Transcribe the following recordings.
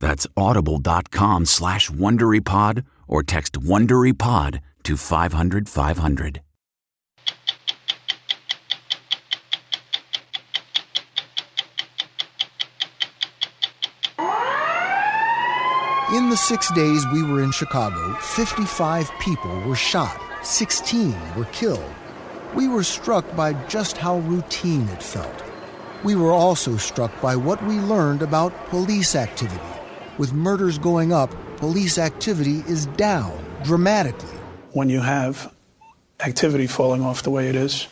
That's audible.com slash WonderyPod or text WonderyPod to 500 500. In the six days we were in Chicago, 55 people were shot, 16 were killed. We were struck by just how routine it felt. We were also struck by what we learned about police activity. With murders going up, police activity is down dramatically. When you have activity falling off the way it is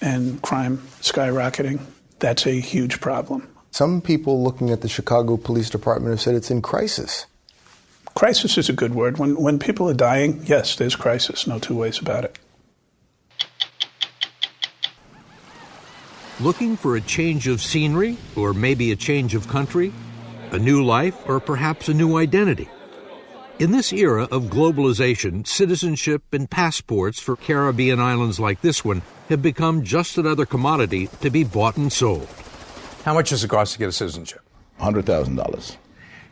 and crime skyrocketing, that's a huge problem. Some people looking at the Chicago Police Department have said it's in crisis. Crisis is a good word. When, when people are dying, yes, there's crisis, no two ways about it. Looking for a change of scenery or maybe a change of country? A new life or perhaps a new identity? In this era of globalization, citizenship and passports for Caribbean islands like this one have become just another commodity to be bought and sold. How much does it cost to get a citizenship? $100,000.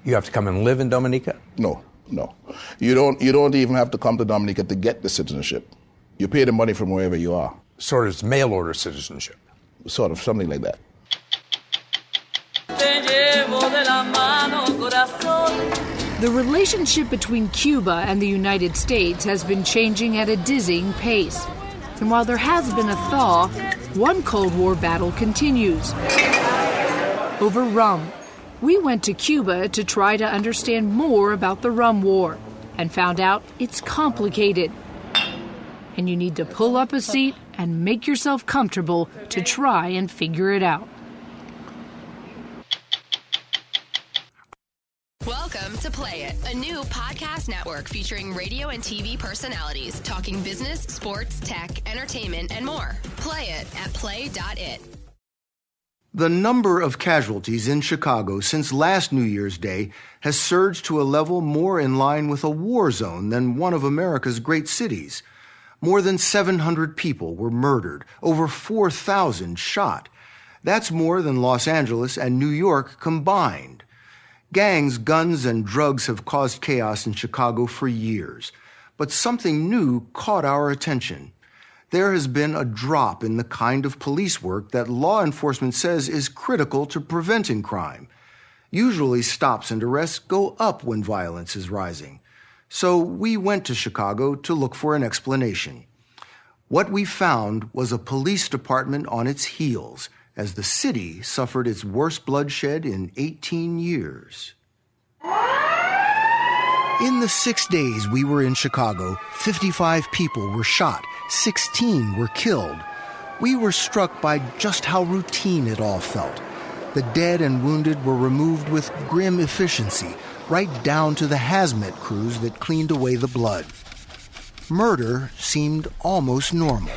You have to come and live in Dominica? No, no. You don't, you don't even have to come to Dominica to get the citizenship. You pay the money from wherever you are. Sort of mail order citizenship. Sort of, something like that. The relationship between Cuba and the United States has been changing at a dizzying pace. And while there has been a thaw, one Cold War battle continues. Over rum. We went to Cuba to try to understand more about the rum war and found out it's complicated. And you need to pull up a seat and make yourself comfortable to try and figure it out. Welcome to Play It, a new podcast network featuring radio and TV personalities talking business, sports, tech, entertainment, and more. Play it at play.it. The number of casualties in Chicago since last New Year's Day has surged to a level more in line with a war zone than one of America's great cities. More than 700 people were murdered, over 4,000 shot. That's more than Los Angeles and New York combined. Gangs, guns, and drugs have caused chaos in Chicago for years. But something new caught our attention. There has been a drop in the kind of police work that law enforcement says is critical to preventing crime. Usually, stops and arrests go up when violence is rising. So we went to Chicago to look for an explanation. What we found was a police department on its heels as the city suffered its worst bloodshed in 18 years. In the six days we were in Chicago, 55 people were shot, 16 were killed. We were struck by just how routine it all felt. The dead and wounded were removed with grim efficiency. right down to the hazmat crews that cleaned away the blood. Murder seemed almost normal.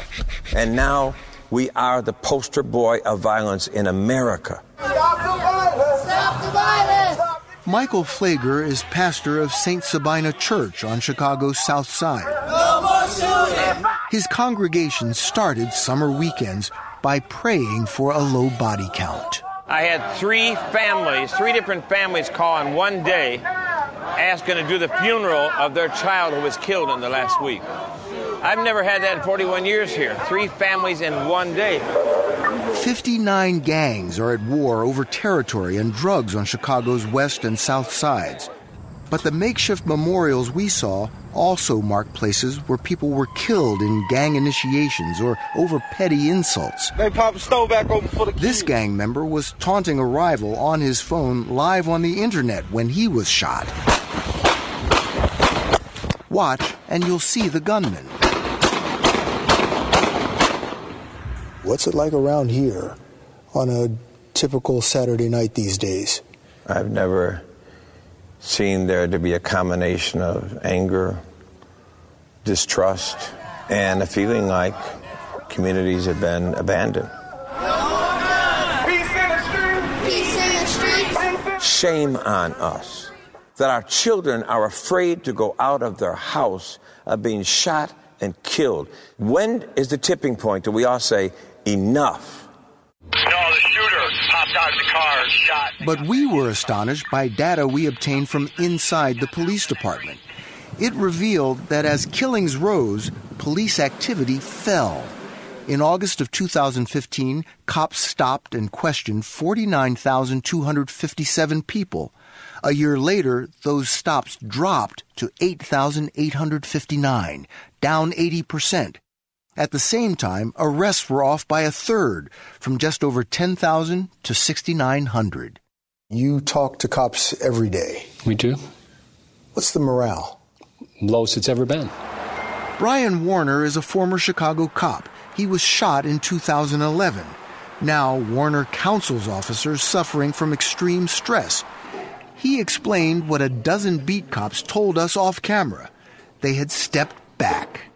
And now we are the poster boy of violence in America. Stop the violence! Stop the violence! Michael Pfleger is pastor of St. Sabina Church on Chicago's South Side. No more shooting! His congregation started summer weekends by praying for a low body count. I had three families, three different families call in one day asking to do the funeral of their child who was killed in the last week. I've never had that in 41 years here. Three families in one day. 59 gangs are at war over territory and drugs on Chicago's west and south sides. But the makeshift memorials we saw also mark places where people were killed in gang initiations or over petty insults. They pop a stove back open for the kids. This gang member was taunting a rival on his phone live on the internet when he was shot. Watch and you'll see the gunman. What's it like around here on a typical Saturday night these days? I've never seen there to be a combination of anger, distrust, and a feeling like communities have been abandoned. Shame on us that our children are afraid to go out of their house of being shot and killed. When is the tipping point that we all say, enough? No, the shooter popped out of the car and shot. But we were astonished by data we obtained from inside the police department. It revealed that as killings rose, police activity fell. In August of 2015, cops stopped and questioned 49,257 people. A year later, those stops dropped to 8,859, down 80%. At the same time, arrests were off by a third, from just over 10,000 to 6,900. You talk to cops every day. We do. What's the morale? Lowest it's ever been. Brian Warner is a former Chicago cop. He was shot in 2011. Now, Warner counsels officers suffering from extreme stress. He explained what a dozen beat cops told us off camera. They had stepped back.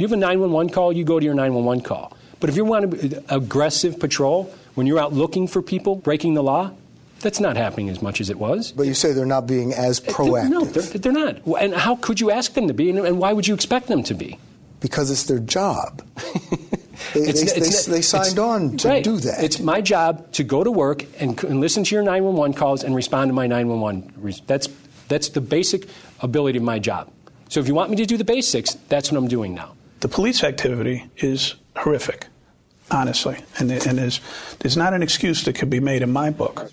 You have a 911 call, you go to your 911 call. But if you want an uh, aggressive patrol, when you're out looking for people breaking the law, that's not happening as much as it was. But you say they're not being as uh, proactive. No, they're, they're not. And how could you ask them to be, and why would you expect them to be? Because it's their job. They, they, they, they, signed on to right. do that. It's my job to go to work and, and, listen to your 911 calls and respond to my 911. That's, that's the basic ability of my job. So if you want me to do the basics, that's what I'm doing now. The police activity is horrific, honestly. And, and there's, there's not an excuse that could be made in my book.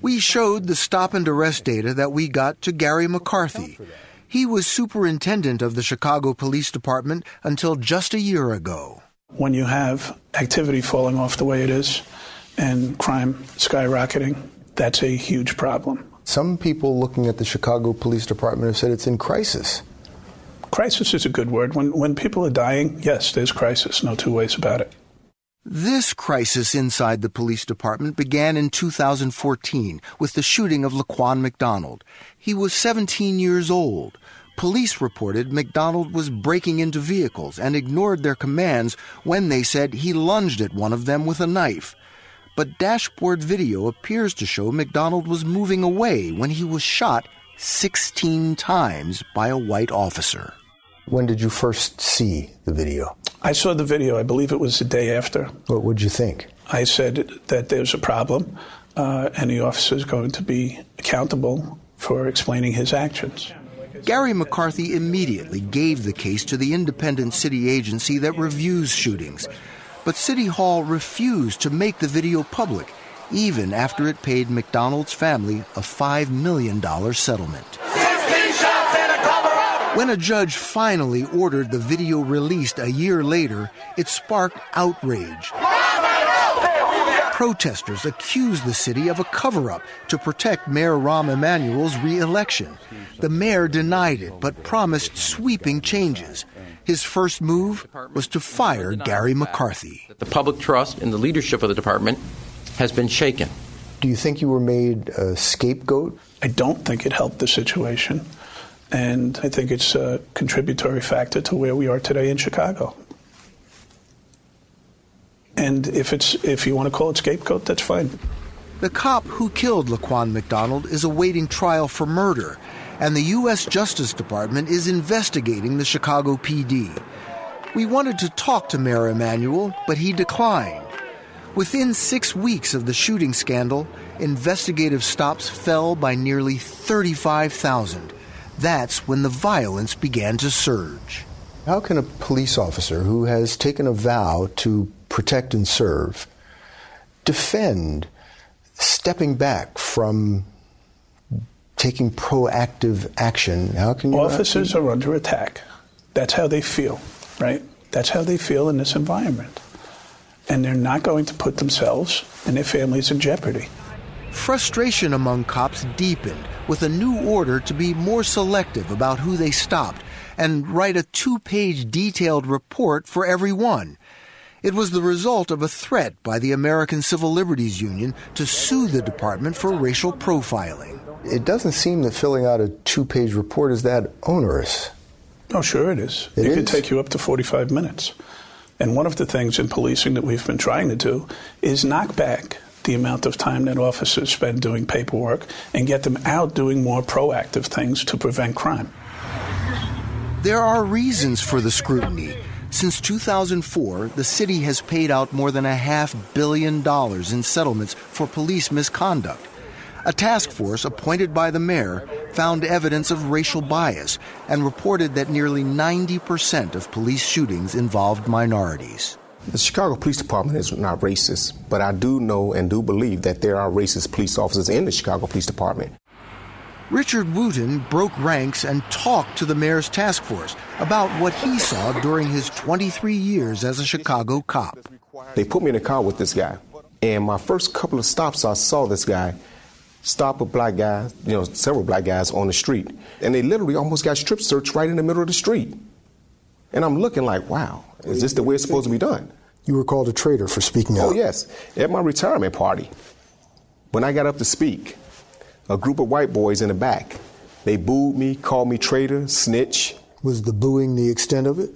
We showed the stop and arrest data that we got to Gary McCarthy. He was superintendent of the Chicago Police Department until just a year ago when you have activity falling off the way it is and crime skyrocketing, that's a huge problem. Some people looking at the Chicago Police Department have said it's in crisis. Crisis is a good word. When, when people are dying, yes, there's crisis, no two ways about it. This crisis inside the police department began in 2014 with the shooting of Laquan McDonald. He was 17 years old. Police reported McDonald was breaking into vehicles and ignored their commands when they said he lunged at one of them with a knife. But dashboard video appears to show McDonald was moving away when he was shot 16 times by a white officer. When did you first see the video? I saw the video. I believe it was the day after. What would you think? I said that there's a problem, uh, and the officer is going to be accountable for explaining his actions. Gary McCarthy immediately gave the case to the independent city agency that reviews shootings. But City Hall refused to make the video public, even after it paid McDonald's family a $5 million settlement. When a judge finally ordered the video released a year later, it sparked outrage protesters accused the city of a cover up to protect Mayor Rahm Emanuel's re election. The mayor denied it, but promised sweeping changes. His first move was to fire Gary McCarthy. The public trust in the leadership of the department has been shaken. Do you think you were made a scapegoat? I don't think it helped the situation. And I think it's a contributory factor to where we are today in Chicago. And if it's if you want to call it scapegoat, that's fine. The cop who killed Laquan McDonald is awaiting trial for murder, and the U.S. Justice Department is investigating the Chicago PD. We wanted to talk to Mayor Emanuel, but he declined. Within six weeks of the shooting scandal, investigative stops fell by nearly 35,000. That's when the violence began to surge. How can a police officer who has taken a vow to protect and serve defend stepping back from taking proactive action? How can you Officers are under attack. That's how they feel, right? That's how they feel in this environment. And they're not going to put themselves and their families in jeopardy. Frustration among cops deepened with a new order to be more selective about who they stopped and write a two page detailed report for every one. It was the result of a threat by the American Civil Liberties Union to sue the department for racial profiling. It doesn't seem that filling out a two page report is that onerous. Oh, sure it is. It it is? could take you up to 45 minutes. And one of the things in policing that we've been trying to do is knock back the amount of time that officers spend doing paperwork and get them out doing more proactive things to prevent crime. There are reasons for the scrutiny. Since 2004, the city has paid out more than a half billion dollars in settlements for police misconduct. A task force appointed by the mayor found evidence of racial bias and reported that nearly 90% of police shootings involved minorities. The Chicago Police Department is not racist, but I do know and do believe that there are racist police officers in the Chicago Police Department. Richard Wooten broke ranks and talked to the mayor's task force about what he saw during his 23 years as a Chicago cop. They put me in a car with this guy, and my first couple of stops, I saw this guy stop a black guy, you know, several black guys on the street, and they literally almost got strip searched right in the middle of the street. And I'm looking like, wow, is this the way it's supposed to be done? You were called a traitor for speaking out. Oh, yes. At my retirement party, when I got up to speak, a group of white boys in the back, they booed me, called me traitor, snitch. Was the booing the extent of it?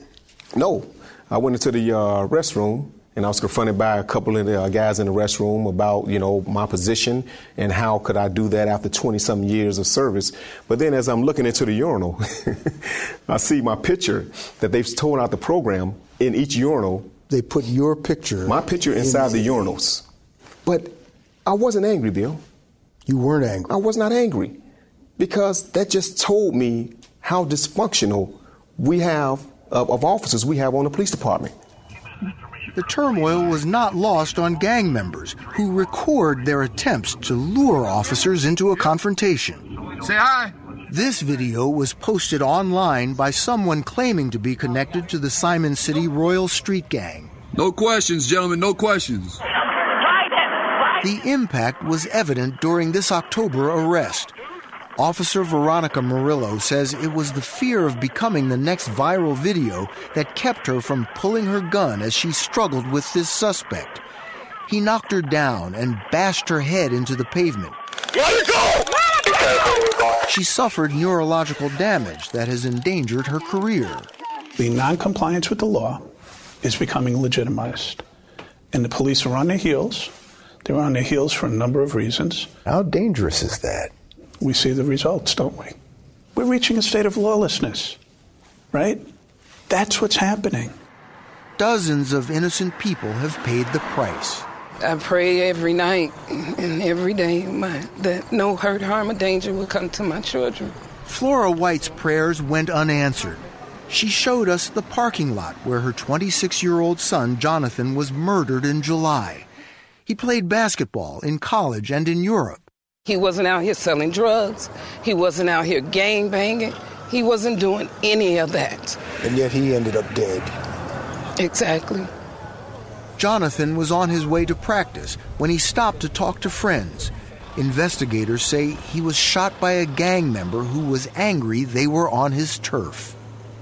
No. I went into the uh, restroom and I was confronted by a couple of the uh, guys in the restroom about, you know, my position and how could I do that after 20 some years of service. But then as I'm looking into the urinal, I see my picture that they've torn out the program in each urinal. They put your picture. My picture inside the urinals. But I wasn't angry, Bill. You weren't angry. I was not angry because that just told me how dysfunctional we have of, of officers we have on the police department. The turmoil was not lost on gang members who record their attempts to lure officers into a confrontation. Say hi. This video was posted online by someone claiming to be connected to the Simon City Royal Street Gang. No questions, gentlemen, no questions. The impact was evident during this October arrest. Officer Veronica Murillo says it was the fear of becoming the next viral video that kept her from pulling her gun as she struggled with this suspect. He knocked her down and bashed her head into the pavement. Let it go! She suffered neurological damage that has endangered her career. The noncompliance with the law is becoming legitimized. And the police are on their heels. They're on their heels for a number of reasons. How dangerous is that? We see the results, don't we? We're reaching a state of lawlessness, right? That's what's happening. Dozens of innocent people have paid the price. I pray every night and every day my, that no hurt, harm, or danger will come to my children. Flora White's prayers went unanswered. She showed us the parking lot where her 26 year old son, Jonathan, was murdered in July. He played basketball in college and in Europe. He wasn't out here selling drugs. He wasn't out here gang banging. He wasn't doing any of that. And yet he ended up dead. Exactly. Jonathan was on his way to practice when he stopped to talk to friends. Investigators say he was shot by a gang member who was angry they were on his turf.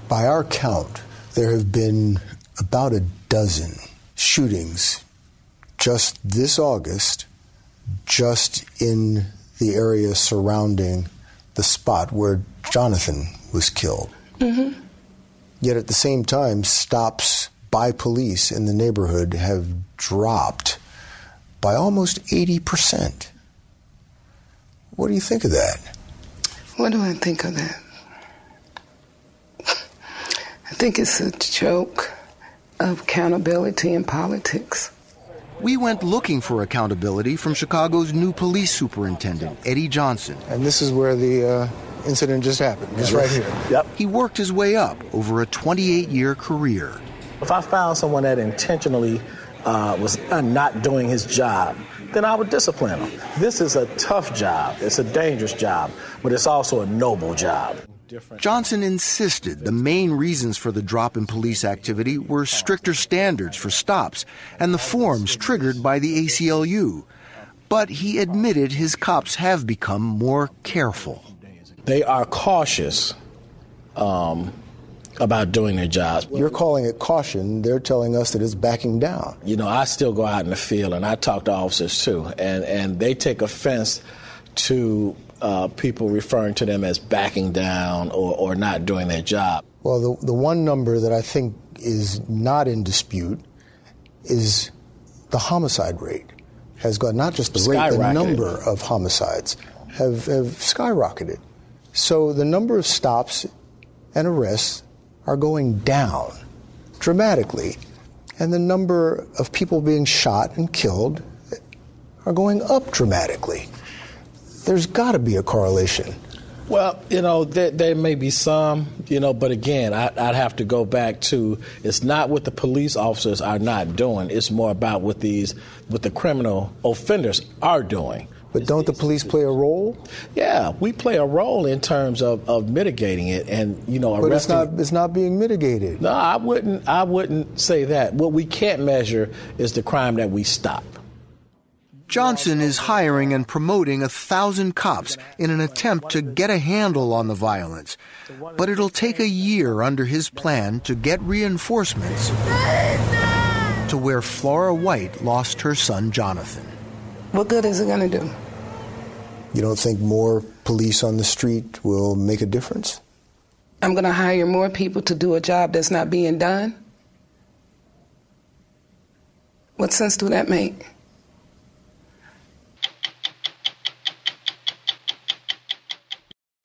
By our count, there have been about a dozen shootings just this August just in the area surrounding the spot where Jonathan was killed. Mm-hmm. Yet at the same time, stops by police in the neighborhood have dropped by almost 80%. What do you think of that? What do I think of that? I think it's a joke of accountability in politics. We went looking for accountability from Chicago's new police superintendent, Eddie Johnson. And this is where the uh, incident just happened, just right here. Yep. He worked his way up over a 28 year career. If I found someone that intentionally uh, was not doing his job, then I would discipline him. This is a tough job, it's a dangerous job, but it's also a noble job. Johnson insisted the main reasons for the drop in police activity were stricter standards for stops and the forms triggered by the ACLU. But he admitted his cops have become more careful. They are cautious um, about doing their jobs. You're calling it caution. They're telling us that it's backing down. You know, I still go out in the field and I talk to officers too, and, and they take offense to uh, people referring to them as backing down or, or not doing their job. Well, the, the one number that I think is not in dispute is the homicide rate has gone, not just the rate, the number of homicides have, have skyrocketed. So the number of stops and arrests are going down dramatically, and the number of people being shot and killed are going up dramatically there's got to be a correlation. Well, you know, there, there, may be some, you know, but again, I, would have to go back to it's not what the police officers are not doing. It's more about what these, what the criminal offenders are doing. But don't the police play a role? Yeah, we play a role in terms of, of mitigating it, and you know, arresting. but it's not it's not being mitigated. No, I wouldn't I wouldn't say that. What we can't measure is the crime that we stop. Johnson is hiring and promoting a thousand cops in an attempt to get a handle on the violence. But it'll take a year under his plan to get reinforcements to where Flora White lost her son Jonathan. What good is it going to do? You don't think more police on the street will make a difference? I'm going to hire more people to do a job that's not being done? What sense do that make?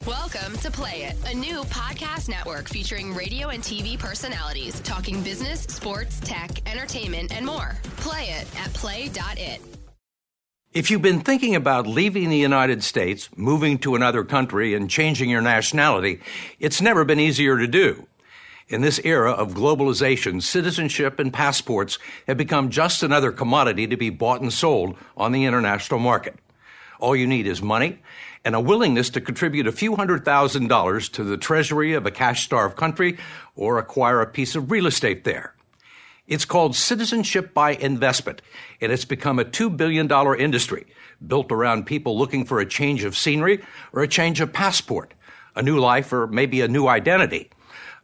Welcome to Play It, a new podcast network featuring radio and TV personalities talking business, sports, tech, entertainment, and more. Play it at play.it. If you've been thinking about leaving the United States, moving to another country, and changing your nationality, it's never been easier to do. In this era of globalization, citizenship and passports have become just another commodity to be bought and sold on the international market. All you need is money and a willingness to contribute a few hundred thousand dollars to the treasury of a cash starved country or acquire a piece of real estate there. It's called citizenship by investment, and it's become a $2 billion industry built around people looking for a change of scenery or a change of passport, a new life or maybe a new identity,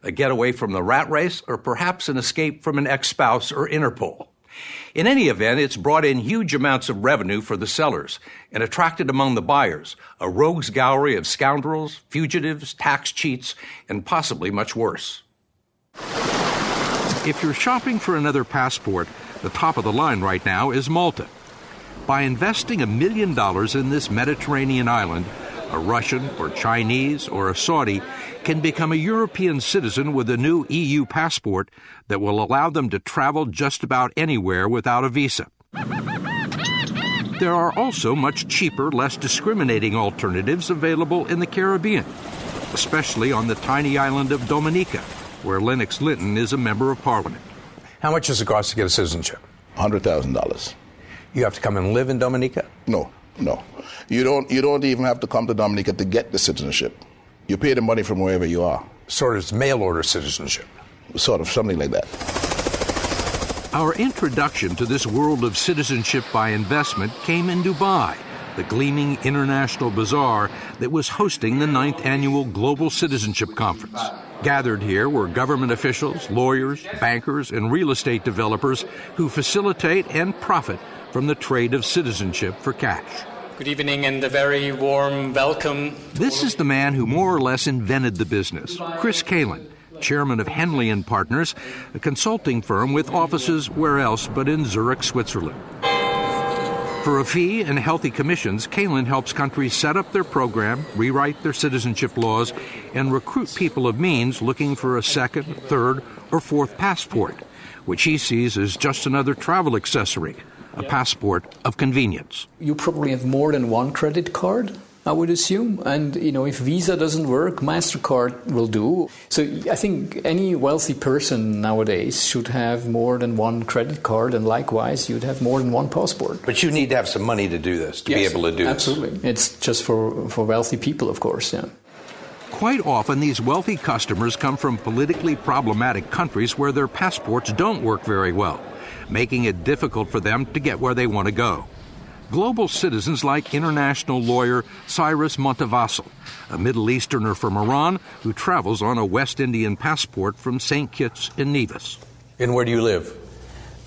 a getaway from the rat race, or perhaps an escape from an ex spouse or Interpol. In any event, it's brought in huge amounts of revenue for the sellers and attracted among the buyers a rogues gallery of scoundrels, fugitives, tax cheats, and possibly much worse. If you're shopping for another passport, the top of the line right now is Malta. By investing a million dollars in this Mediterranean island, a Russian or Chinese or a Saudi can become a European citizen with a new EU passport that will allow them to travel just about anywhere without a visa. There are also much cheaper, less discriminating alternatives available in the Caribbean, especially on the tiny island of Dominica, where Lennox Linton is a member of parliament. How much does it cost to get a citizenship? $100,000. You have to come and live in Dominica? No, no. You don't, you don't even have to come to Dominica to get the citizenship. You pay the money from wherever you are. Sort of mail order citizenship. Sort of, something like that. Our introduction to this world of citizenship by investment came in Dubai, the gleaming international bazaar that was hosting the ninth annual Global Citizenship Conference. Gathered here were government officials, lawyers, bankers, and real estate developers who facilitate and profit from the trade of citizenship for cash. Good evening and a very warm welcome. This is the man who more or less invented the business, Chris Kalin, chairman of Henley and Partners, a consulting firm with offices where else but in Zurich, Switzerland. For a fee and healthy commissions, Kalin helps countries set up their program, rewrite their citizenship laws, and recruit people of means looking for a second, third, or fourth passport, which he sees as just another travel accessory, a passport of convenience. You probably have more than one credit card. I would assume. And you know, if Visa doesn't work, Mastercard will do. So I think any wealthy person nowadays should have more than one credit card, and likewise, you'd have more than one passport. But you need to have some money to do this, to yes, be able to do absolutely. this. Absolutely, it's just for for wealthy people, of course. Yeah. Quite often, these wealthy customers come from politically problematic countries where their passports don't work very well, making it difficult for them to get where they want to go global citizens like international lawyer Cyrus Montavassel, a Middle Easterner from Iran who travels on a West Indian passport from St. Kitts in Nevis. And where do you live?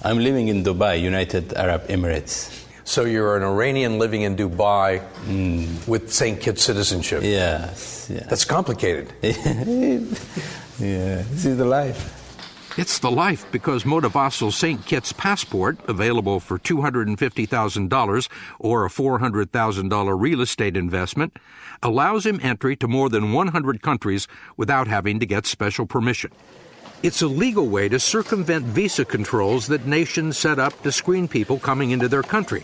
I'm living in Dubai, United Arab Emirates. So you're an Iranian living in Dubai mm. with St. Kitts citizenship. Yes, yes. That's complicated. yeah, this is the life. It's the life because Motivassel's St. Kitts passport, available for $250,000 or a $400,000 real estate investment, allows him entry to more than 100 countries without having to get special permission. It's a legal way to circumvent visa controls that nations set up to screen people coming into their country.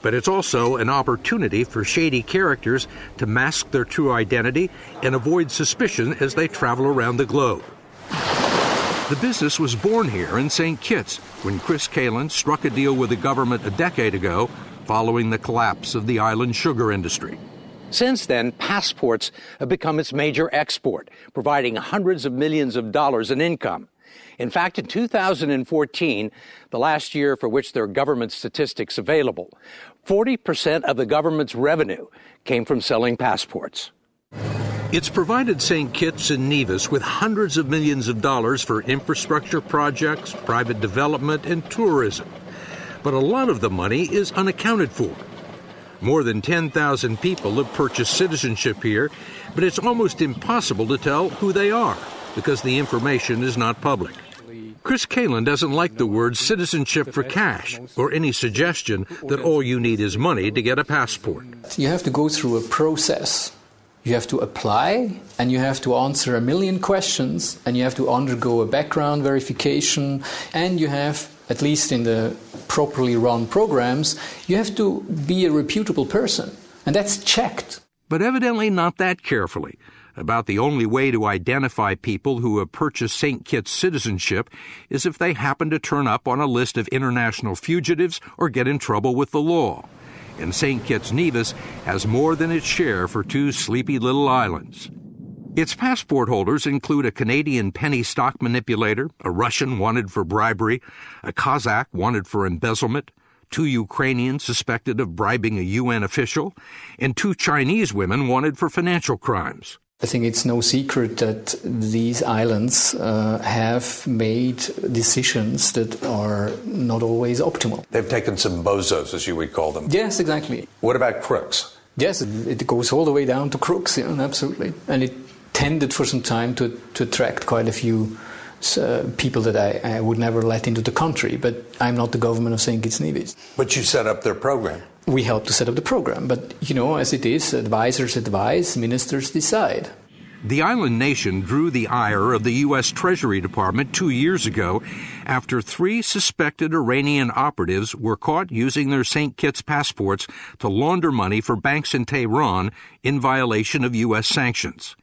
But it's also an opportunity for shady characters to mask their true identity and avoid suspicion as they travel around the globe. The business was born here in St. Kitts when Chris Kalin struck a deal with the government a decade ago following the collapse of the island sugar industry. Since then, passports have become its major export, providing hundreds of millions of dollars in income. In fact, in 2014, the last year for which there are government statistics available, 40% of the government's revenue came from selling passports. It's provided St. Kitts and Nevis with hundreds of millions of dollars for infrastructure projects, private development, and tourism. But a lot of the money is unaccounted for. More than 10,000 people have purchased citizenship here, but it's almost impossible to tell who they are because the information is not public. Chris Kalin doesn't like the word citizenship for cash or any suggestion that all you need is money to get a passport. You have to go through a process you have to apply and you have to answer a million questions and you have to undergo a background verification and you have at least in the properly run programs you have to be a reputable person and that's checked but evidently not that carefully about the only way to identify people who have purchased St. Kitts citizenship is if they happen to turn up on a list of international fugitives or get in trouble with the law and St. Kitts Nevis has more than its share for two sleepy little islands. Its passport holders include a Canadian penny stock manipulator, a Russian wanted for bribery, a Kazakh wanted for embezzlement, two Ukrainians suspected of bribing a UN official, and two Chinese women wanted for financial crimes. I think it's no secret that these islands uh, have made decisions that are not always optimal. They've taken some bozos, as you would call them. Yes, exactly. What about crooks? Yes, it goes all the way down to crooks, yeah, absolutely. And it tended for some time to, to attract quite a few uh, people that I, I, would never let into the country, but I'm not the government of St. Kitts and Nevis. But you set up their program. We help to set up the program, but you know, as it is, advisors advise, ministers decide. The island nation drew the ire of the U.S. Treasury Department two years ago after three suspected Iranian operatives were caught using their St. Kitts passports to launder money for banks in Tehran in violation of U.S. sanctions.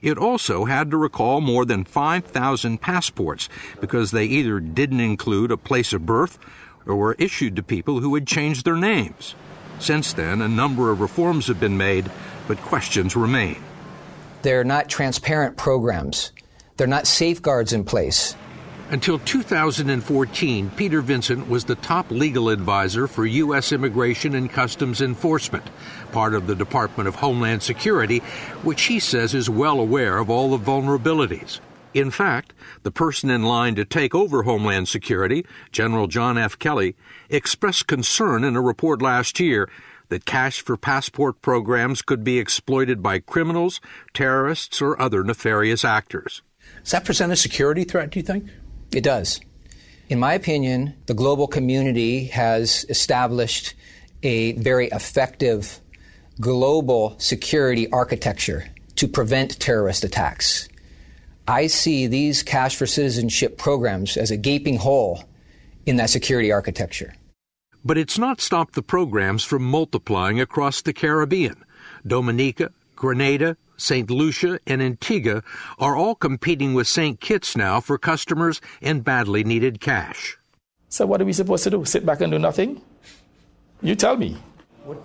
It also had to recall more than 5,000 passports because they either didn't include a place of birth or were issued to people who had changed their names. Since then, a number of reforms have been made, but questions remain. They're not transparent programs. They're not safeguards in place. Until 2014, Peter Vincent was the top legal advisor for U.S. Immigration and Customs Enforcement, part of the Department of Homeland Security, which he says is well aware of all the vulnerabilities. In fact, the person in line to take over Homeland Security, General John F. Kelly, expressed concern in a report last year that cash for passport programs could be exploited by criminals, terrorists, or other nefarious actors. Does that present a security threat, do you think? It does. In my opinion, the global community has established a very effective global security architecture to prevent terrorist attacks. I see these cash for citizenship programs as a gaping hole in that security architecture. But it's not stopped the programs from multiplying across the Caribbean. Dominica, Grenada, St. Lucia, and Antigua are all competing with St. Kitts now for customers and badly needed cash. So, what are we supposed to do? Sit back and do nothing? You tell me.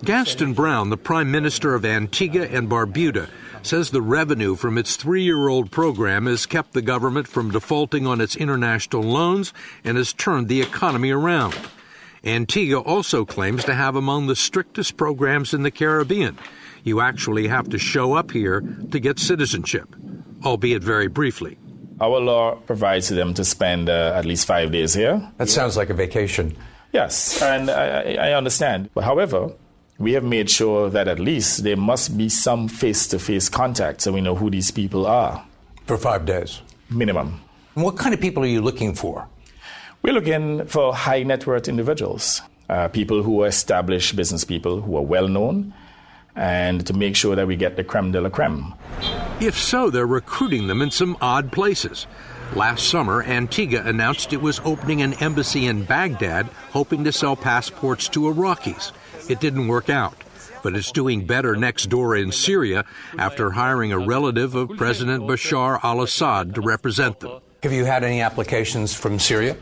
Gaston Browne, the Prime Minister of Antigua and Barbuda, says the revenue from its three year old program has kept the government from defaulting on its international loans and has turned the economy around. Antigua also claims to have among the strictest programs in the Caribbean. You actually have to show up here to get citizenship, albeit very briefly. Our law provides them to spend uh, at least five days here. That sounds like a vacation. Yes, and I, I understand. But however, we have made sure that at least there must be some face to face contact so we know who these people are. For five days? Minimum. And what kind of people are you looking for? We're looking for high net worth individuals, uh, people who are established business people who are well known, and to make sure that we get the creme de la creme. If so, they're recruiting them in some odd places. Last summer, Antigua announced it was opening an embassy in Baghdad, hoping to sell passports to Iraqis. It didn't work out, but it's doing better next door in Syria after hiring a relative of President Bashar al Assad to represent them. Have you had any applications from Syria?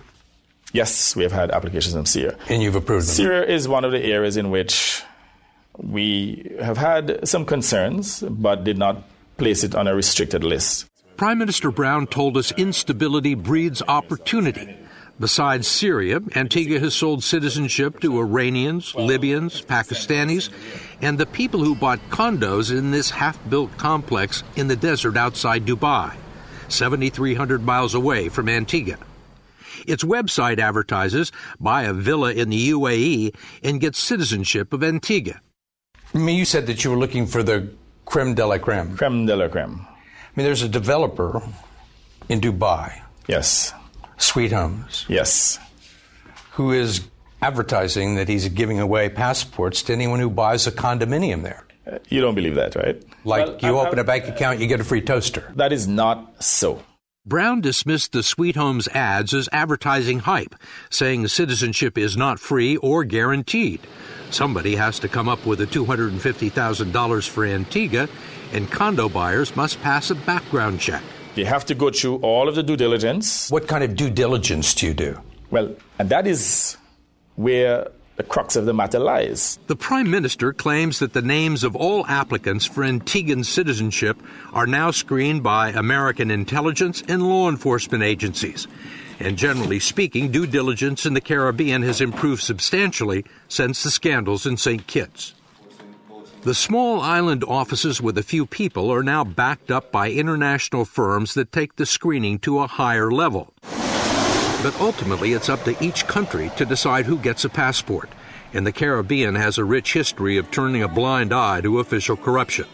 Yes, we have had applications from Syria. And you've approved them? Syria is one of the areas in which we have had some concerns, but did not place it on a restricted list. Prime Minister Browne told us instability breeds opportunity. Besides Syria, Antigua has sold citizenship to Iranians, Libyans, Pakistanis, and the people who bought condos in this half built complex in the desert outside Dubai, 7,300 miles away from Antigua. Its website advertises buy a villa in the UAE and get citizenship of Antigua. I mean, you said that you were looking for the creme de la creme. Creme de la creme. I mean, there's a developer in Dubai. Yes. Sweet Homes. Yes. Who is advertising that he's giving away passports to anyone who buys a condominium there. Uh, you don't believe that, right? Like well, you I, open a bank account, you get a free toaster. That is not so. Browne dismissed the Sweet Homes ads as advertising hype, saying citizenship is not free or guaranteed. Somebody has to come up with the $250,000 for Antigua, and condo buyers must pass a background check. You have to go through all of the due diligence. What kind of due diligence do you do? Well, and that is where the crux of the matter lies. The Prime Minister claims that the names of all applicants for Antiguan citizenship are now screened by American intelligence and law enforcement agencies. And generally speaking, due diligence in the Caribbean has improved substantially since the scandals in St. Kitts. The small island offices with a few people are now backed up by international firms that take the screening to a higher level. But ultimately, it's up to each country to decide who gets a passport, and the Caribbean has a rich history of turning a blind eye to official corruption.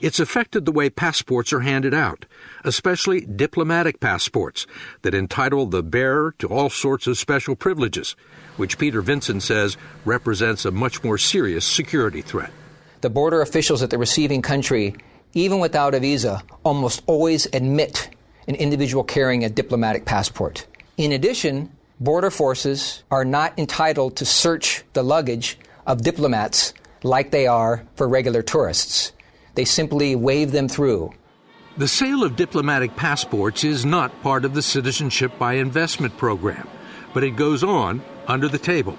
It's affected the way passports are handed out, especially diplomatic passports that entitle the bearer to all sorts of special privileges, which Peter Vincent says represents a much more serious security threat the border officials at the receiving country, even without a visa, almost always admit an individual carrying a diplomatic passport. In addition, border forces are not entitled to search the luggage of diplomats like they are for regular tourists. They simply wave them through. The sale of diplomatic passports is not part of the Citizenship by Investment program, but it goes on under the table,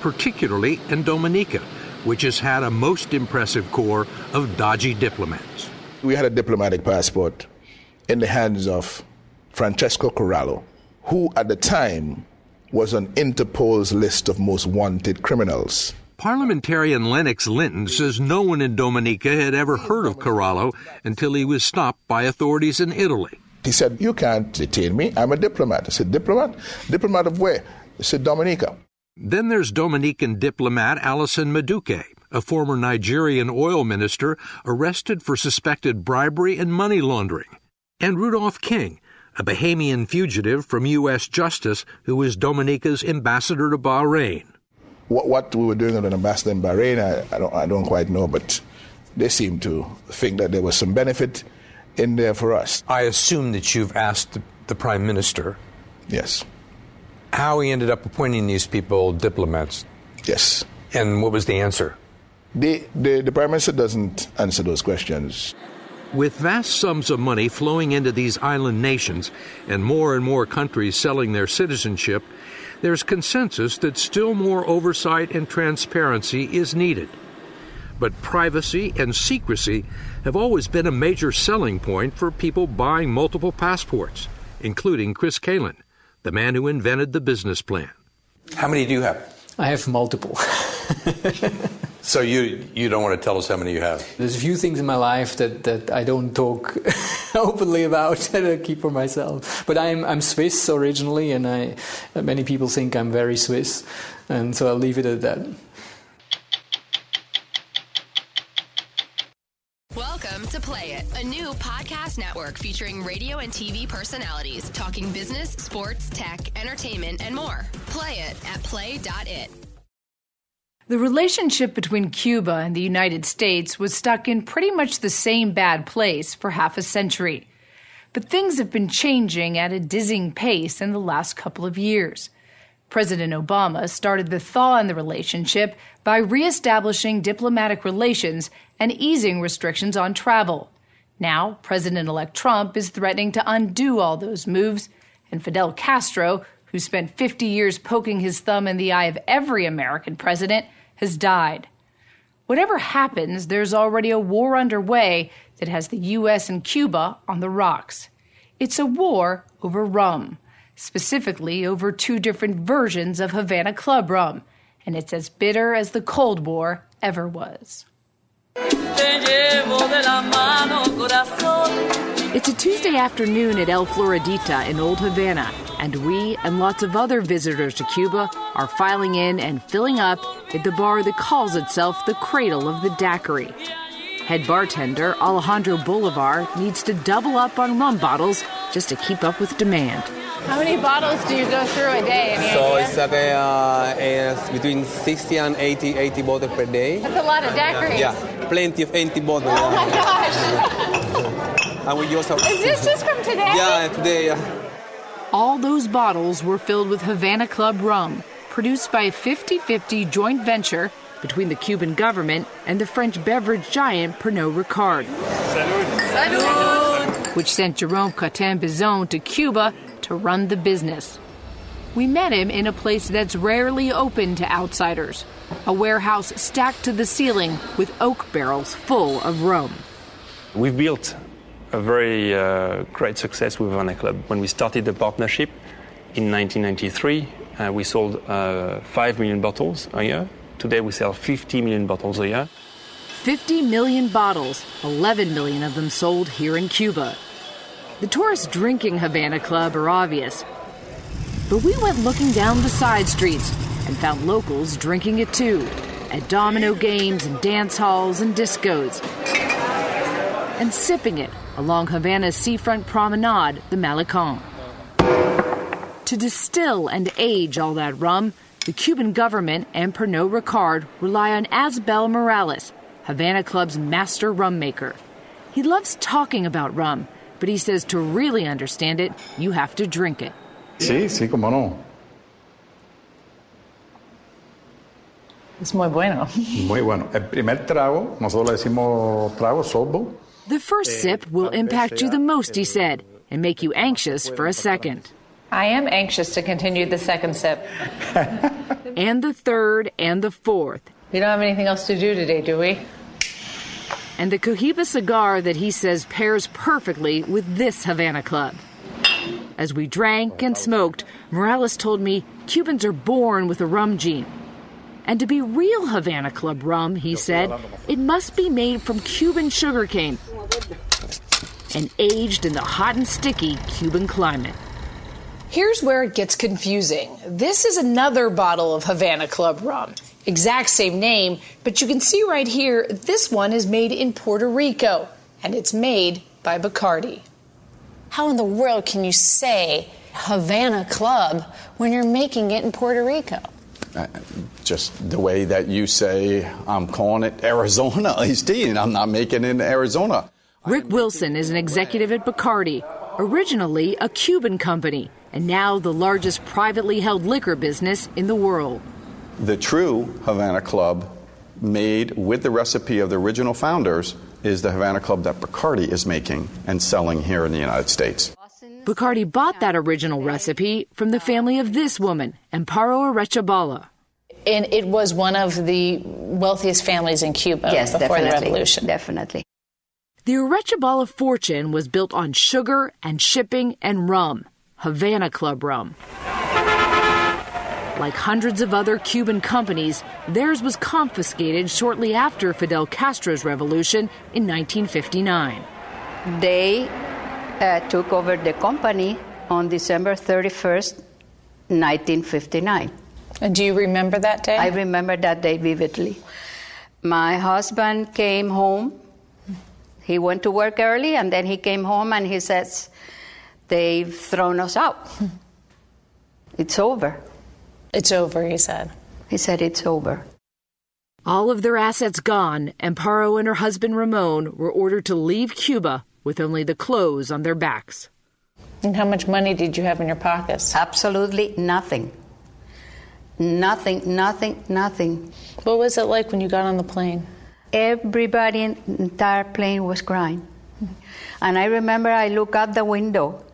particularly in Dominica, which has had a most impressive corps of dodgy diplomats. We had a diplomatic passport in the hands of Francesco Corallo, who at the time was on Interpol's list of most wanted criminals. Parliamentarian Lennox Linton says no one in Dominica had ever heard of Corallo until he was stopped by authorities in Italy. He said, You can't detain me. I'm a diplomat. I said, Diplomat? Diplomat of where? He said, Dominica. Then there's Dominican diplomat Alison Madueke, a former Nigerian oil minister arrested for suspected bribery and money laundering, and Rudolph King, a Bahamian fugitive from U.S. Justice who is Dominica's ambassador to Bahrain. What, what we were doing with an ambassador in Bahrain, I, I, don't, I don't quite know, but they seem to think that there was some benefit in there for us. I assume that you've asked the, the Prime Minister. Yes. How he ended up appointing these people diplomats. Yes. And what was the answer? The, the, the Prime Minister doesn't answer those questions. With vast sums of money flowing into these island nations and more and more countries selling their citizenship, there's consensus that still more oversight and transparency is needed. But privacy and secrecy have always been a major selling point for people buying multiple passports, including Chris Kalin, the man who invented the business plan. How many do you have? I have multiple. so you you don't want to tell us how many you have? There's a few things in my life that, that I don't talk openly about that I keep for myself. But I'm I'm Swiss originally, and I many people think I'm very Swiss, and so I'll leave it at that. Welcome to Play It, a new podcast network featuring radio and TV personalities talking business, sports, tech, entertainment, and more. Play it at play.it. The relationship between Cuba and the United States was stuck in pretty much the same bad place for half a century. But things have been changing at a dizzying pace in the last couple of years. President Obama started the thaw in the relationship by reestablishing diplomatic relations and easing restrictions on travel. Now, President elect Trump is threatening to undo all those moves, and Fidel Castro, who spent 50 years poking his thumb in the eye of every American president, has died. Whatever happens, there's already a war underway that has the U.S. and Cuba on the rocks. It's a war over rum, specifically over two different versions of Havana Club rum, and it's as bitter as the Cold War ever was. It's a Tuesday afternoon at El Floridita in Old Havana, and we and lots of other visitors to Cuba are filing in and filling up at the bar that calls itself the cradle of the daiquiri. Head bartender Alejandro Bolivar needs to double up on rum bottles just to keep up with demand. How many bottles do you go through a day? Any so idea? it's, at, uh, it's between 60 and 80, 80 bottles per day. That's a lot of daiquiris. Yeah, plenty of empty bottles. Oh my gosh. and we also. Is this just from today? Yeah, today. Yeah. All those bottles were filled with Havana Club rum, produced by a 50 50 joint venture between the Cuban government and the French beverage giant Pernod Ricard. Salud. Which sent Jerome Cottin-Bizonne to Cuba to run the business. We met him in a place that's rarely open to outsiders a warehouse stacked to the ceiling with oak barrels full of rum. We've built a very uh, great success with Havana Club. When we started the partnership in 1993, uh, we sold uh, 5 million bottles a year. Today we sell 50 million bottles a year. 50 million bottles, 11 million of them sold here in Cuba. The tourists drinking Havana Club are obvious. But we went looking down the side streets and found locals drinking it too, at domino games and dance halls and discos. And sipping it along Havana's seafront promenade, the Malecon. To distill and age all that rum, the Cuban government and Pernod Ricard rely on Asbel Morales, Havana Club's master rum maker. He loves talking about rum, but he says to really understand it, you have to drink it. Sí, sí, cómo no. Es muy bueno. Muy bueno. El primer trago, nosotros le decimos trago, sorbo. The first eh, sip will impact you the most, he said, and make you anxious for a second. I am anxious to continue the second sip. and the third and the fourth. We don't have anything else to do today, do we? And the Cohiba cigar that he says pairs perfectly with this Havana Club. As we drank and smoked, Morales told me Cubans are born with a rum gene. And to be real Havana Club rum, he said, it must be made from Cuban sugarcane. and aged in the hot and sticky Cuban climate. Here's where it gets confusing. This is another bottle of Havana Club rum. Exact same name, but you can see right here, this one is made in Puerto Rico, and it's made by Bacardi. How in the world can you say Havana Club when you're making it in Puerto Rico? Uh, just the way that you say, I'm calling it Arizona iced tea, and I'm not making it in Arizona. Rick Wilson is an executive at Bacardi, originally a Cuban company, and now the largest privately held liquor business in the world. The true Havana Club, made with the recipe of the original founders, is the Havana Club that Bacardi is making and selling here in the United States. Bacardi bought that original recipe from the family of this woman, Amparo Arechabala. And it was one of the wealthiest families in Cuba yes, before definitely, the revolution. Definitely. The Arechabala fortune was built on sugar and shipping and rum, Havana Club rum. Like hundreds of other Cuban companies, theirs was confiscated shortly after Fidel Castro's revolution in 1959. They uh, took over the company on December 31st, 1959. And do you remember that day? I remember that day vividly. My husband came home. He went to work early and then he came home and he says, They've thrown us out. It's over. It's over, he said. He said, It's over. All of their assets gone, Amparo and her husband Ramon were ordered to leave Cuba with only the clothes on their backs. And how much money did you have in your pockets? Absolutely nothing. Nothing, nothing, nothing. What was it like when you got on the plane? Everybody in the entire plane was crying. And I remember I looked out the window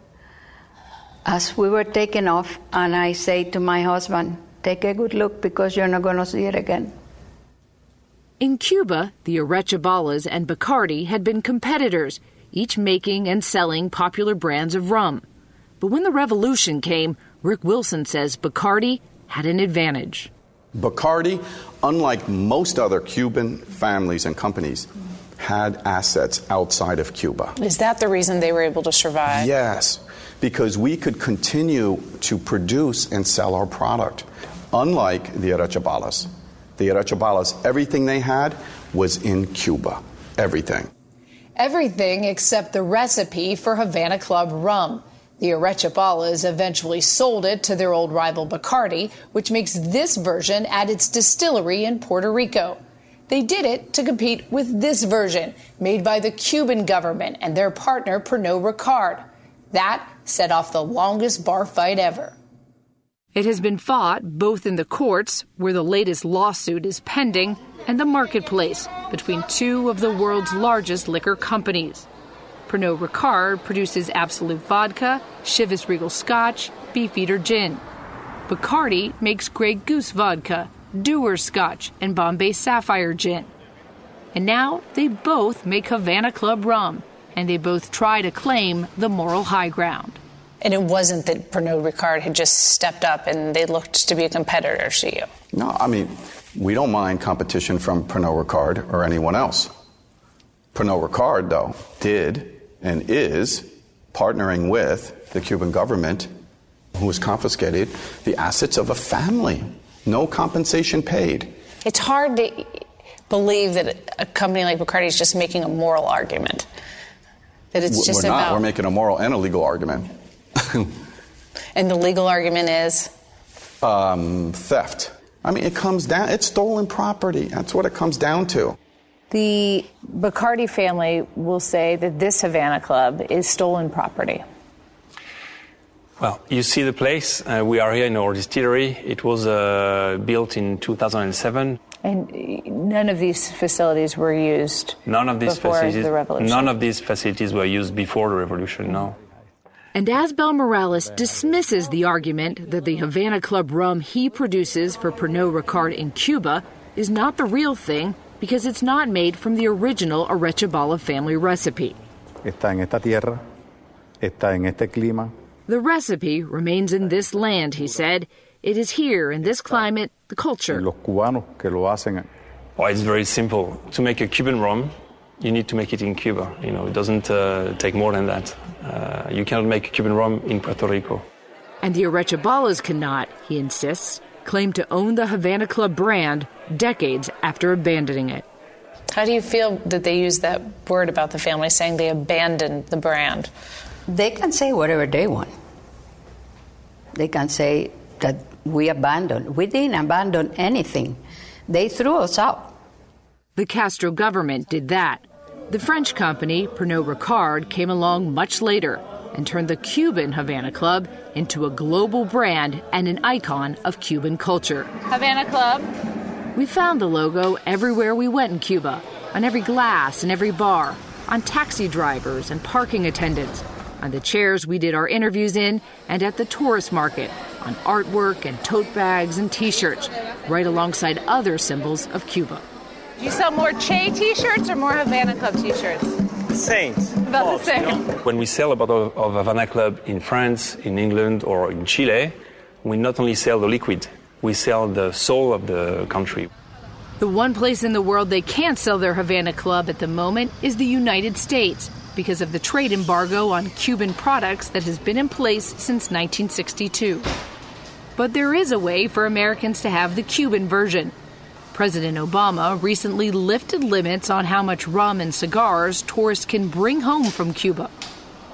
as we were taking off, and I say to my husband, Take a good look because you're not going to see it again. In Cuba, the Arechabalas and Bacardi had been competitors, each making and selling popular brands of rum. But when the revolution came, Rick Wilson says Bacardi had an advantage. Bacardi, unlike most other Cuban families and companies, had assets outside of Cuba. Is that the reason they were able to survive? Yes, because we could continue to produce and sell our product, unlike the Arechabalas. The Arechabalas, everything they had was in Cuba. Everything. Everything except the recipe for Havana Club rum. The Arechabalas eventually sold it to their old rival Bacardi, which makes this version at its distillery in Puerto Rico. They did it to compete with this version, made by the Cuban government and their partner Pernod Ricard. That set off the longest bar fight ever. It has been fought both in the courts, where the latest lawsuit is pending, and the marketplace between two of the world's largest liquor companies. Pernod Ricard produces Absolut Vodka, Chivas Regal Scotch, Beefeater Gin. Bacardi makes Grey Goose Vodka, Dewar's Scotch, and Bombay Sapphire Gin. And now they both make Havana Club rum, and they both try to claim the moral high ground. And it wasn't that Pernod Ricard had just stepped up and they looked to be a competitor to you. No, I mean, we don't mind competition from Pernod Ricard or anyone else. Pernod Ricard, though, did and is partnering with the Cuban government, who has confiscated the assets of a family. No compensation paid. It's hard to believe that a company like Bacardi is just making a moral argument. That it's just We're not. about. We're making a moral and a legal argument. and the legal argument is um, theft. I mean, it comes down, it's stolen property. That's what it comes down to. The Bacardi family will say that this Havana Club is stolen property. Well, you see the place. Uh, we are here in our distillery. It was uh, built in 2007. And none of these facilities were used None of these before facilities. the revolution. None of these facilities were used before the revolution. No. And Asbel Morales dismisses the argument that the Havana Club rum he produces for Pernod Ricard in Cuba is not the real thing because it's not made from the original Arechabala family recipe. Está en esta tierra, está en este clima. The recipe remains in this land, he said. It is here, in this climate, the culture. Los cubanos que lo hacen. Well, it's very simple. To make a Cuban rum, you need to make it in Cuba. You know, it doesn't uh, take more than that. Uh, you cannot make Cuban rum in Puerto Rico. And the Arechabalas cannot, he insists, claim to own the Havana Club brand decades after abandoning it. How do you feel that they use that word about the family, saying they abandoned the brand? They can say whatever they want. They can say that we abandoned. We didn't abandon anything. They threw us out. The Castro government did that. The French company, Pernod Ricard, came along much later and turned the Cuban Havana Club into a global brand and an icon of Cuban culture. Havana Club. We found the logo everywhere we went in Cuba, on every glass and every bar, on taxi drivers and parking attendants, on the chairs we did our interviews in, and at the tourist market, on artwork and tote bags and t shirts, right alongside other symbols of Cuba. Do you sell more Che t shirts or more Havana Club t shirts? Same. About the same. When we sell a bottle of Havana Club in France, in England, or in Chile, we not only sell the liquid, we sell the soul of the country. The one place in the world they can't sell their Havana Club at the moment is the United States because of the trade embargo on Cuban products that has been in place since 1962. But there is a way for Americans to have the Cuban version. President Obama recently lifted limits on how much rum and cigars tourists can bring home from Cuba.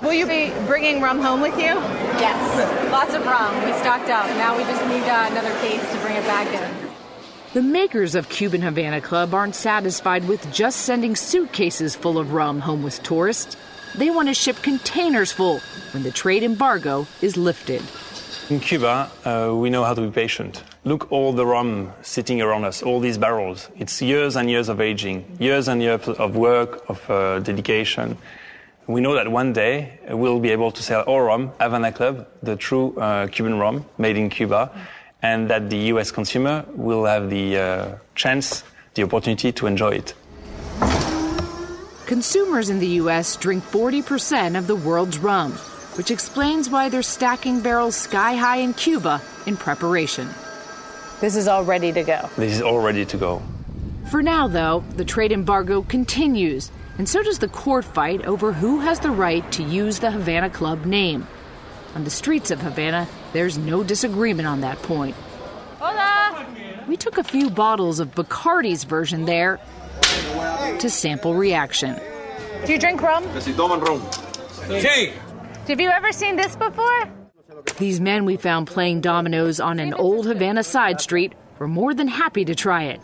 Will you be bringing rum home with you? Yes, lots of rum. We stocked up. Now we just need uh, another case to bring it back in. The makers of Cuban Havana Club aren't satisfied with just sending suitcases full of rum home with tourists. They want to ship containers full when the trade embargo is lifted. In Cuba, uh, we know how to be patient. Look, all the rum sitting around us, all these barrels. It's years and years of aging, years and years of work, of uh, dedication. We know that one day we'll be able to sell our rum, Havana Club, the true uh, Cuban rum made in Cuba, and that the US consumer will have the uh, chance, the opportunity to enjoy it. Consumers in the US drink 40% of the world's rum, which explains why they're stacking barrels sky high in Cuba in preparation. This is all ready to go. This is all ready to go. For now, though, the trade embargo continues, and so does the court fight over who has the right to use the Havana Club name. On the streets of Havana, there's no disagreement on that point. Hola! We took a few bottles of Bacardi's version there to sample reaction. Do you drink rum? Sí. Have you ever seen this before? These men we found playing dominoes on an old Havana side street were more than happy to try it.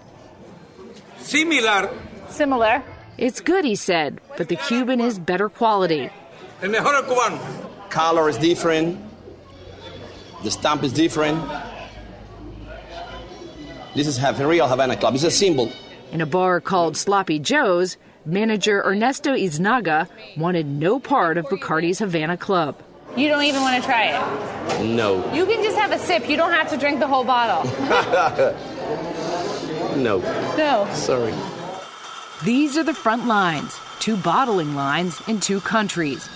Similar. Similar. It's good, he said, but the Cuban is better quality. El mejor el cubano. Color is different. The stamp is different. This is a real Havana Club. It's a symbol. In a bar called Sloppy Joe's, manager Ernesto Iznaga wanted no part of Bacardi's Havana Club. You don't even want to try it. No. You can just have a sip. You don't have to drink the whole bottle. no. No. Sorry. These are the front lines two bottling lines in two countries,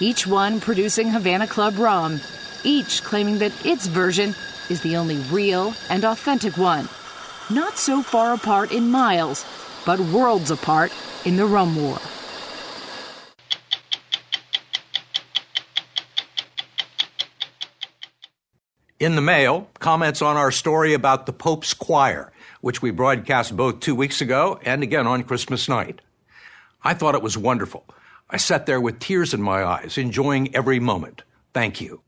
each one producing Havana Club rum, each claiming that its version is the only real and authentic one. Not so far apart in miles, but worlds apart in the rum war. In the mail, comments on our story about the Pope's Choir, which we broadcast both two weeks ago and again on Christmas night. I thought it was wonderful. I sat there with tears in my eyes, enjoying every moment. Thank you.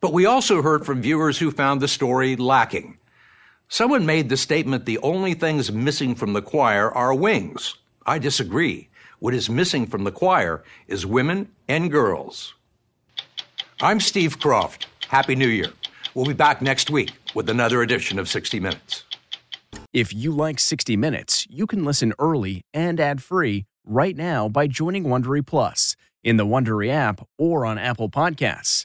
But we also heard from viewers who found the story lacking. Someone made the statement the only things missing from the choir are wings. I disagree. What is missing from the choir is women and girls. I'm Steve Kroft. Happy New Year. We'll be back next week with another edition of 60 Minutes. If you like 60 Minutes, you can listen early and ad-free right now by joining Wondery Plus in the Wondery app or on Apple Podcasts.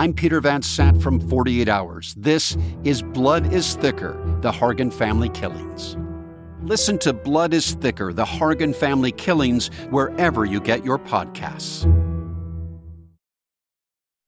I'm Peter Van Sant from 48 Hours. This is Blood is Thicker The Hargan Family Killings. Listen to Blood is Thicker The Hargan Family Killings wherever you get your podcasts.